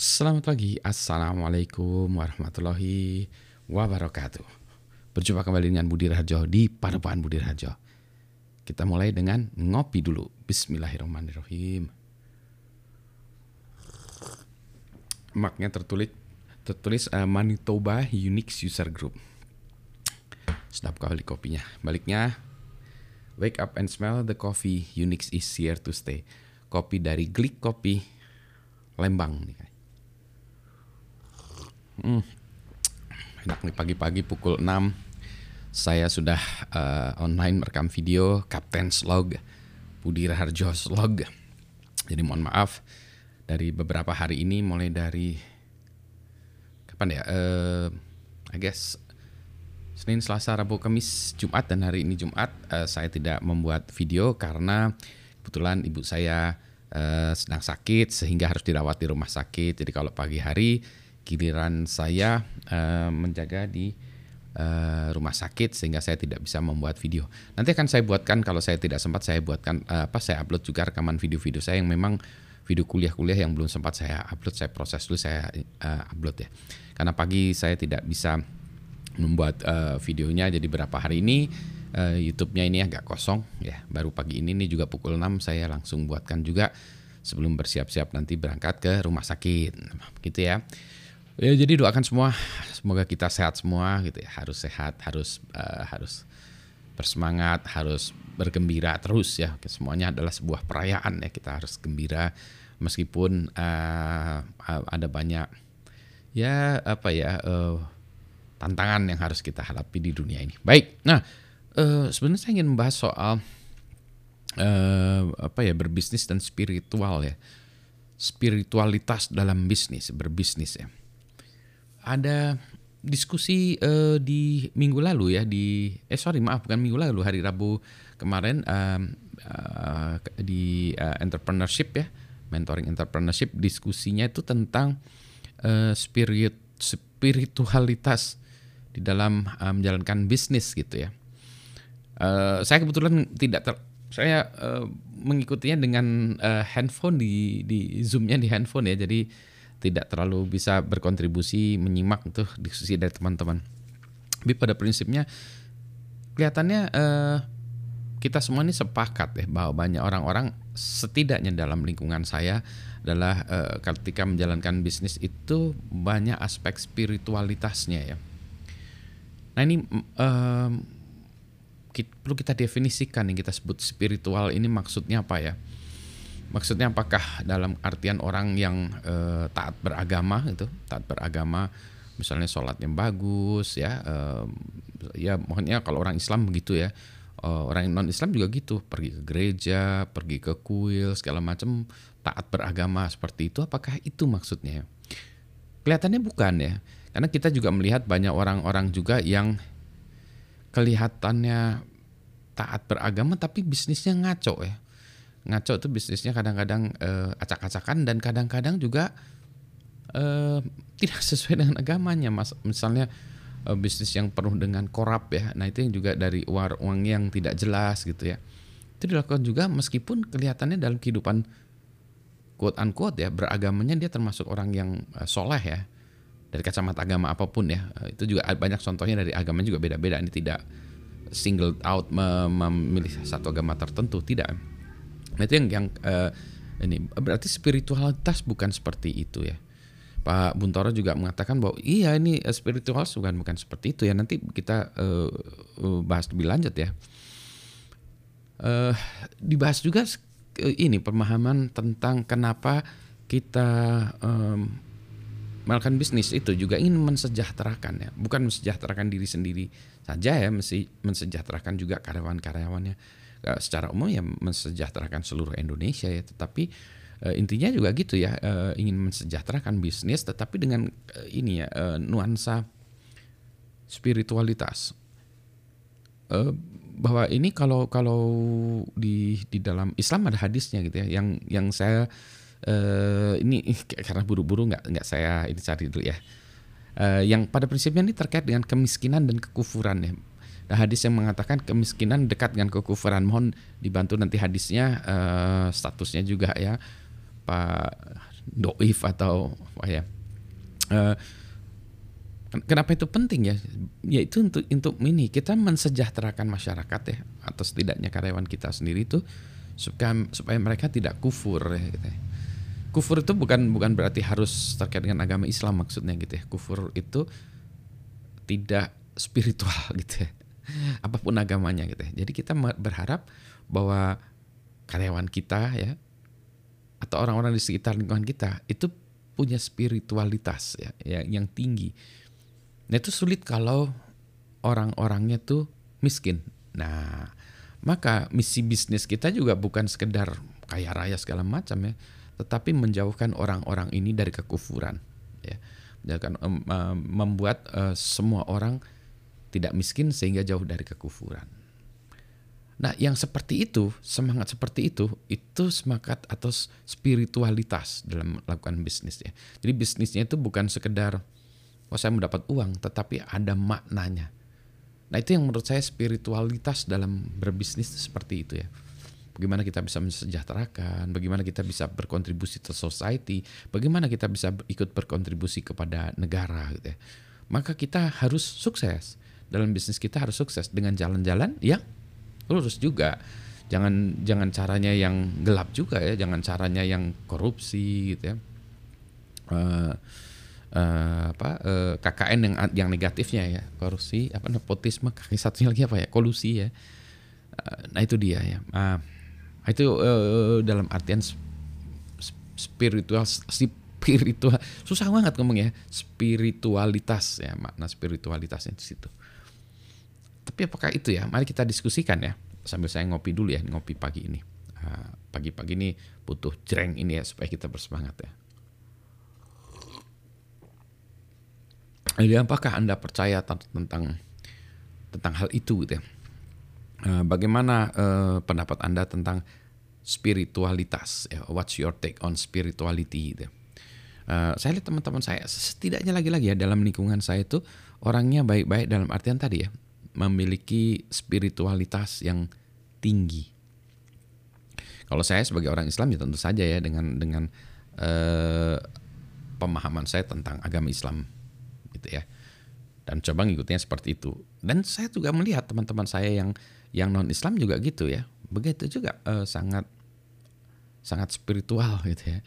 Selamat pagi, Assalamualaikum warahmatullahi wabarakatuh. Berjumpa kembali dengan Budi Rajo di Padepokan Budi Rajo Kita mulai dengan ngopi dulu. Bismillahirrahmanirrahim. Maknya tertulis tertulis uh, Manitoba Unix User Group. Sedap kali kopinya. Baliknya Wake up and smell the coffee Unix is here to stay. Kopi dari Glick Kopi Lembang nih Hmm. Enak nih pagi-pagi pukul 6 saya sudah uh, online merekam video Captain's Log Budi Raharjo's Log. Jadi mohon maaf dari beberapa hari ini mulai dari kapan ya? Uh, I guess Senin, Selasa, Rabu, Kamis, Jumat dan hari ini Jumat uh, saya tidak membuat video karena kebetulan ibu saya uh, sedang sakit sehingga harus dirawat di rumah sakit. Jadi kalau pagi hari giliran saya uh, menjaga di uh, rumah sakit sehingga saya tidak bisa membuat video. Nanti akan saya buatkan kalau saya tidak sempat saya buatkan uh, apa saya upload juga rekaman video-video saya yang memang video kuliah-kuliah yang belum sempat saya upload saya proses dulu saya uh, upload ya. Karena pagi saya tidak bisa membuat uh, videonya jadi berapa hari ini uh, YouTube-nya ini agak kosong ya. Baru pagi ini nih juga pukul 6 saya langsung buatkan juga sebelum bersiap-siap nanti berangkat ke rumah sakit gitu ya. Ya jadi doakan semua semoga kita sehat semua gitu ya. Harus sehat, harus uh, harus bersemangat, harus bergembira terus ya. Semuanya adalah sebuah perayaan ya. Kita harus gembira meskipun uh, ada banyak ya apa ya uh, tantangan yang harus kita hadapi di dunia ini. Baik. Nah, uh, sebenarnya saya ingin membahas soal uh, apa ya berbisnis dan spiritual ya. Spiritualitas dalam bisnis, berbisnis ya ada diskusi uh, di minggu lalu ya di eh sorry maaf bukan minggu lalu hari Rabu kemarin uh, uh, di uh, entrepreneurship ya mentoring entrepreneurship diskusinya itu tentang uh, spirit spiritualitas di dalam uh, menjalankan bisnis gitu ya. Uh, saya kebetulan tidak ter, saya uh, mengikutinya dengan uh, handphone di di zoomnya di handphone ya jadi tidak terlalu bisa berkontribusi menyimak tuh diskusi dari teman-teman. Tapi pada prinsipnya kelihatannya eh, kita semua ini sepakat ya bahwa banyak orang-orang setidaknya dalam lingkungan saya adalah eh, ketika menjalankan bisnis itu banyak aspek spiritualitasnya ya. Nah ini eh, kita, perlu kita definisikan yang kita sebut spiritual ini maksudnya apa ya? Maksudnya apakah dalam artian orang yang uh, taat beragama itu, taat beragama, misalnya sholatnya bagus ya, uh, ya makanya kalau orang Islam begitu ya, uh, orang non Islam juga gitu, pergi ke gereja, pergi ke kuil segala macam, taat beragama seperti itu, apakah itu maksudnya? Kelihatannya bukan ya, karena kita juga melihat banyak orang-orang juga yang kelihatannya taat beragama tapi bisnisnya ngaco ya ngaco itu bisnisnya kadang-kadang uh, acak-acakan dan kadang-kadang juga uh, tidak sesuai dengan agamanya. Mas misalnya uh, bisnis yang penuh dengan korup ya. Nah itu yang juga dari uang uang yang tidak jelas gitu ya. Itu dilakukan juga meskipun kelihatannya dalam kehidupan quote unquote ya beragamanya dia termasuk orang yang uh, soleh ya. Dari kacamata agama apa pun ya. Itu juga banyak contohnya dari agama juga beda-beda. Ini tidak single out memilih satu agama tertentu. Tidak itu yang yang uh, ini berarti spiritualitas bukan seperti itu ya. Pak Buntoro juga mengatakan bahwa iya ini eh, spiritual bukan bukan seperti itu ya. Nanti kita uh, bahas lebih lanjut ya. Uh, dibahas juga uh, ini pemahaman tentang kenapa kita um, melakukan bisnis itu juga ingin mensejahterakan ya, bukan mensejahterakan diri sendiri saja ya, mesti mensejahterakan juga karyawan-karyawannya. Eh, secara umum ya mensejahterakan seluruh Indonesia ya tetapi uh, intinya juga gitu ya uh, ingin mensejahterakan bisnis tetapi dengan ini ya nuansa spiritualitas. Bahwa ini kalau kalau di di dalam Islam ada hadisnya gitu ya yang yang saya uh, ini karena buru-buru nggak nggak saya ini cari dulu ya uh, yang pada prinsipnya ini terkait dengan kemiskinan dan kekufuran ya hadis yang mengatakan kemiskinan dekat dengan kekufuran. Mohon dibantu nanti hadisnya uh, statusnya juga ya. Pak doif atau apa ya uh, kenapa itu penting ya yaitu untuk untuk ini kita mensejahterakan masyarakat ya atau setidaknya karyawan kita sendiri itu supaya supaya mereka tidak kufur ya gitu ya. Kufur itu bukan bukan berarti harus terkait dengan agama Islam maksudnya gitu ya kufur itu tidak spiritual gitu ya apa pun agamanya gitu ya jadi kita berharap bahwa karyawan kita ya atau orang-orang di sekitar lingkungan kita itu punya spiritualitas ya, ya yang tinggi. Nah itu sulit kalau orang-orangnya tuh miskin. Nah maka misi bisnis kita juga bukan sekedar kaya raya segala macam ya, tetapi menjauhkan orang-orang ini dari kekufuran. Ya, Jangan um, membuat uh, semua orang tidak miskin sehingga jauh dari kekufuran. Nah, yang seperti itu, semangat seperti itu, itu semangat atau spiritualitas dalam melakukan bisnis ya. Jadi bisnisnya itu bukan sekedar, oh saya mendapat uang, tetapi ada maknanya. Nah itu yang menurut saya spiritualitas dalam berbisnis seperti itu ya. Bagaimana kita bisa mensejahterakan, bagaimana kita bisa berkontribusi ke society, bagaimana kita bisa ikut berkontribusi kepada negara gitu ya. Maka kita harus sukses. Dalam bisnis kita harus sukses dengan jalan-jalan yang lurus juga. Jangan jangan caranya yang gelap juga ya. Jangan caranya yang korupsi gitu ya. Uh, uh, apa uh, eh, KKN yang yang negatifnya ya. Korupsi apa nepotisme kaki satunya lagi apa ya? Kolusi ya. Uh, nah itu dia ya. Uh, itu uh, dalam artian spiritual spiritual susah banget ngomong ya spiritualitas ya makna spiritualitasnya di situ tapi apakah itu ya? Mari kita diskusikan ya. Sambil saya ngopi dulu ya, ngopi pagi ini. Ah, pagi-pagi ini butuh jreng ini ya supaya kita bersemangat ya. Jadi apakah Anda percaya tentang tentang hal itu gitu ya? Ah, bagaimana uh, pendapat Anda tentang spiritualitas? Ya? What's your take on spirituality? Gitu. Uh, saya lihat teman-teman saya setidaknya lagi-lagi ya dalam lingkungan saya itu orangnya baik-baik dalam artian tadi ya memiliki spiritualitas yang tinggi. Kalau saya sebagai orang Islam ya tentu saja ya dengan dengan uh, pemahaman saya tentang agama Islam gitu ya. Dan coba ngikutnya seperti itu. Dan saya juga melihat teman-teman saya yang yang non Islam juga gitu ya. Begitu juga uh, sangat sangat spiritual gitu ya.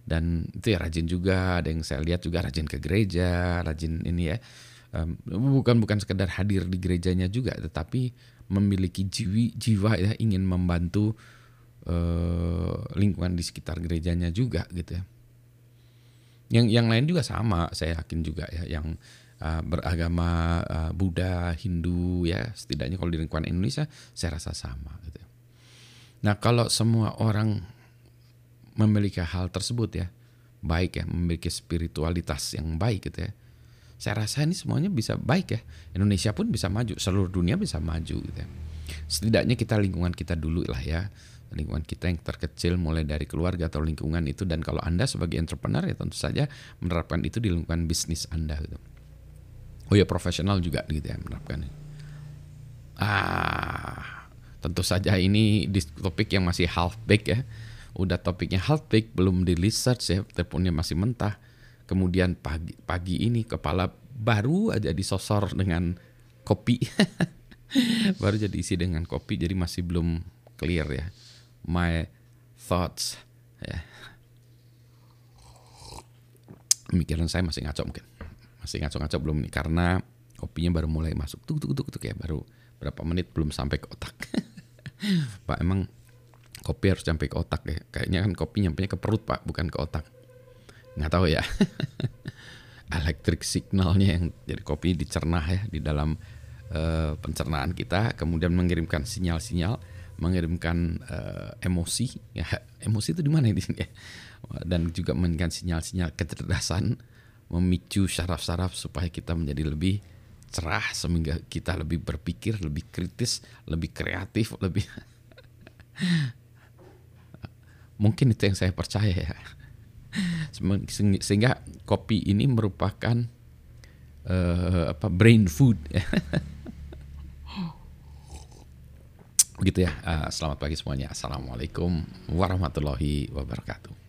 Dan itu ya rajin juga, ada yang saya lihat juga rajin ke gereja, rajin ini ya um, bukan bukan sekedar hadir di gerejanya juga tetapi memiliki jiwi jiwa ya ingin membantu uh, lingkungan di sekitar gerejanya juga gitu ya yang yang lain juga sama saya yakin juga ya yang uh, beragama uh, Buddha Hindu ya setidaknya kalau di lingkungan Indonesia saya rasa sama gitu nah kalau semua orang memiliki hal tersebut ya baik ya memiliki spiritualitas yang baik gitu ya saya rasa ini semuanya bisa baik ya. Indonesia pun bisa maju, seluruh dunia bisa maju gitu ya. Setidaknya kita lingkungan kita dulu lah ya. Lingkungan kita yang terkecil mulai dari keluarga atau lingkungan itu dan kalau Anda sebagai entrepreneur ya tentu saja menerapkan itu di lingkungan bisnis Anda gitu. Oh ya profesional juga gitu ya menerapkan. Ah, tentu saja ini di topik yang masih half baked ya. Udah topiknya half baked belum di research ya, teleponnya masih mentah. Kemudian pagi pagi ini kepala baru aja disosor dengan kopi. Baru jadi isi dengan kopi jadi masih belum clear ya. My thoughts ya. Pemikiran saya masih ngaco mungkin masih ngaco-ngaco belum nih karena kopinya baru mulai masuk. Tuk tuk tuk tuk ya baru berapa menit belum sampai ke otak. Pak emang kopi harus sampai ke otak ya? Kayaknya kan kopi nyampe ke perut pak bukan ke otak. Nggak tahu ya. Elektrik signalnya yang jadi kopi dicerna ya di dalam uh, pencernaan kita. Kemudian mengirimkan sinyal-sinyal mengirimkan uh, emosi. Ya emosi itu di mana di sini ya dan juga mengirimkan sinyal-sinyal kecerdasan memicu saraf-saraf supaya kita menjadi lebih cerah sehingga kita lebih berpikir lebih kritis lebih kreatif lebih mungkin itu yang saya percaya ya sehingga kopi ini merupakan uh, apa brain food. Begitu ya. Uh, selamat pagi semuanya. Assalamualaikum warahmatullahi wabarakatuh.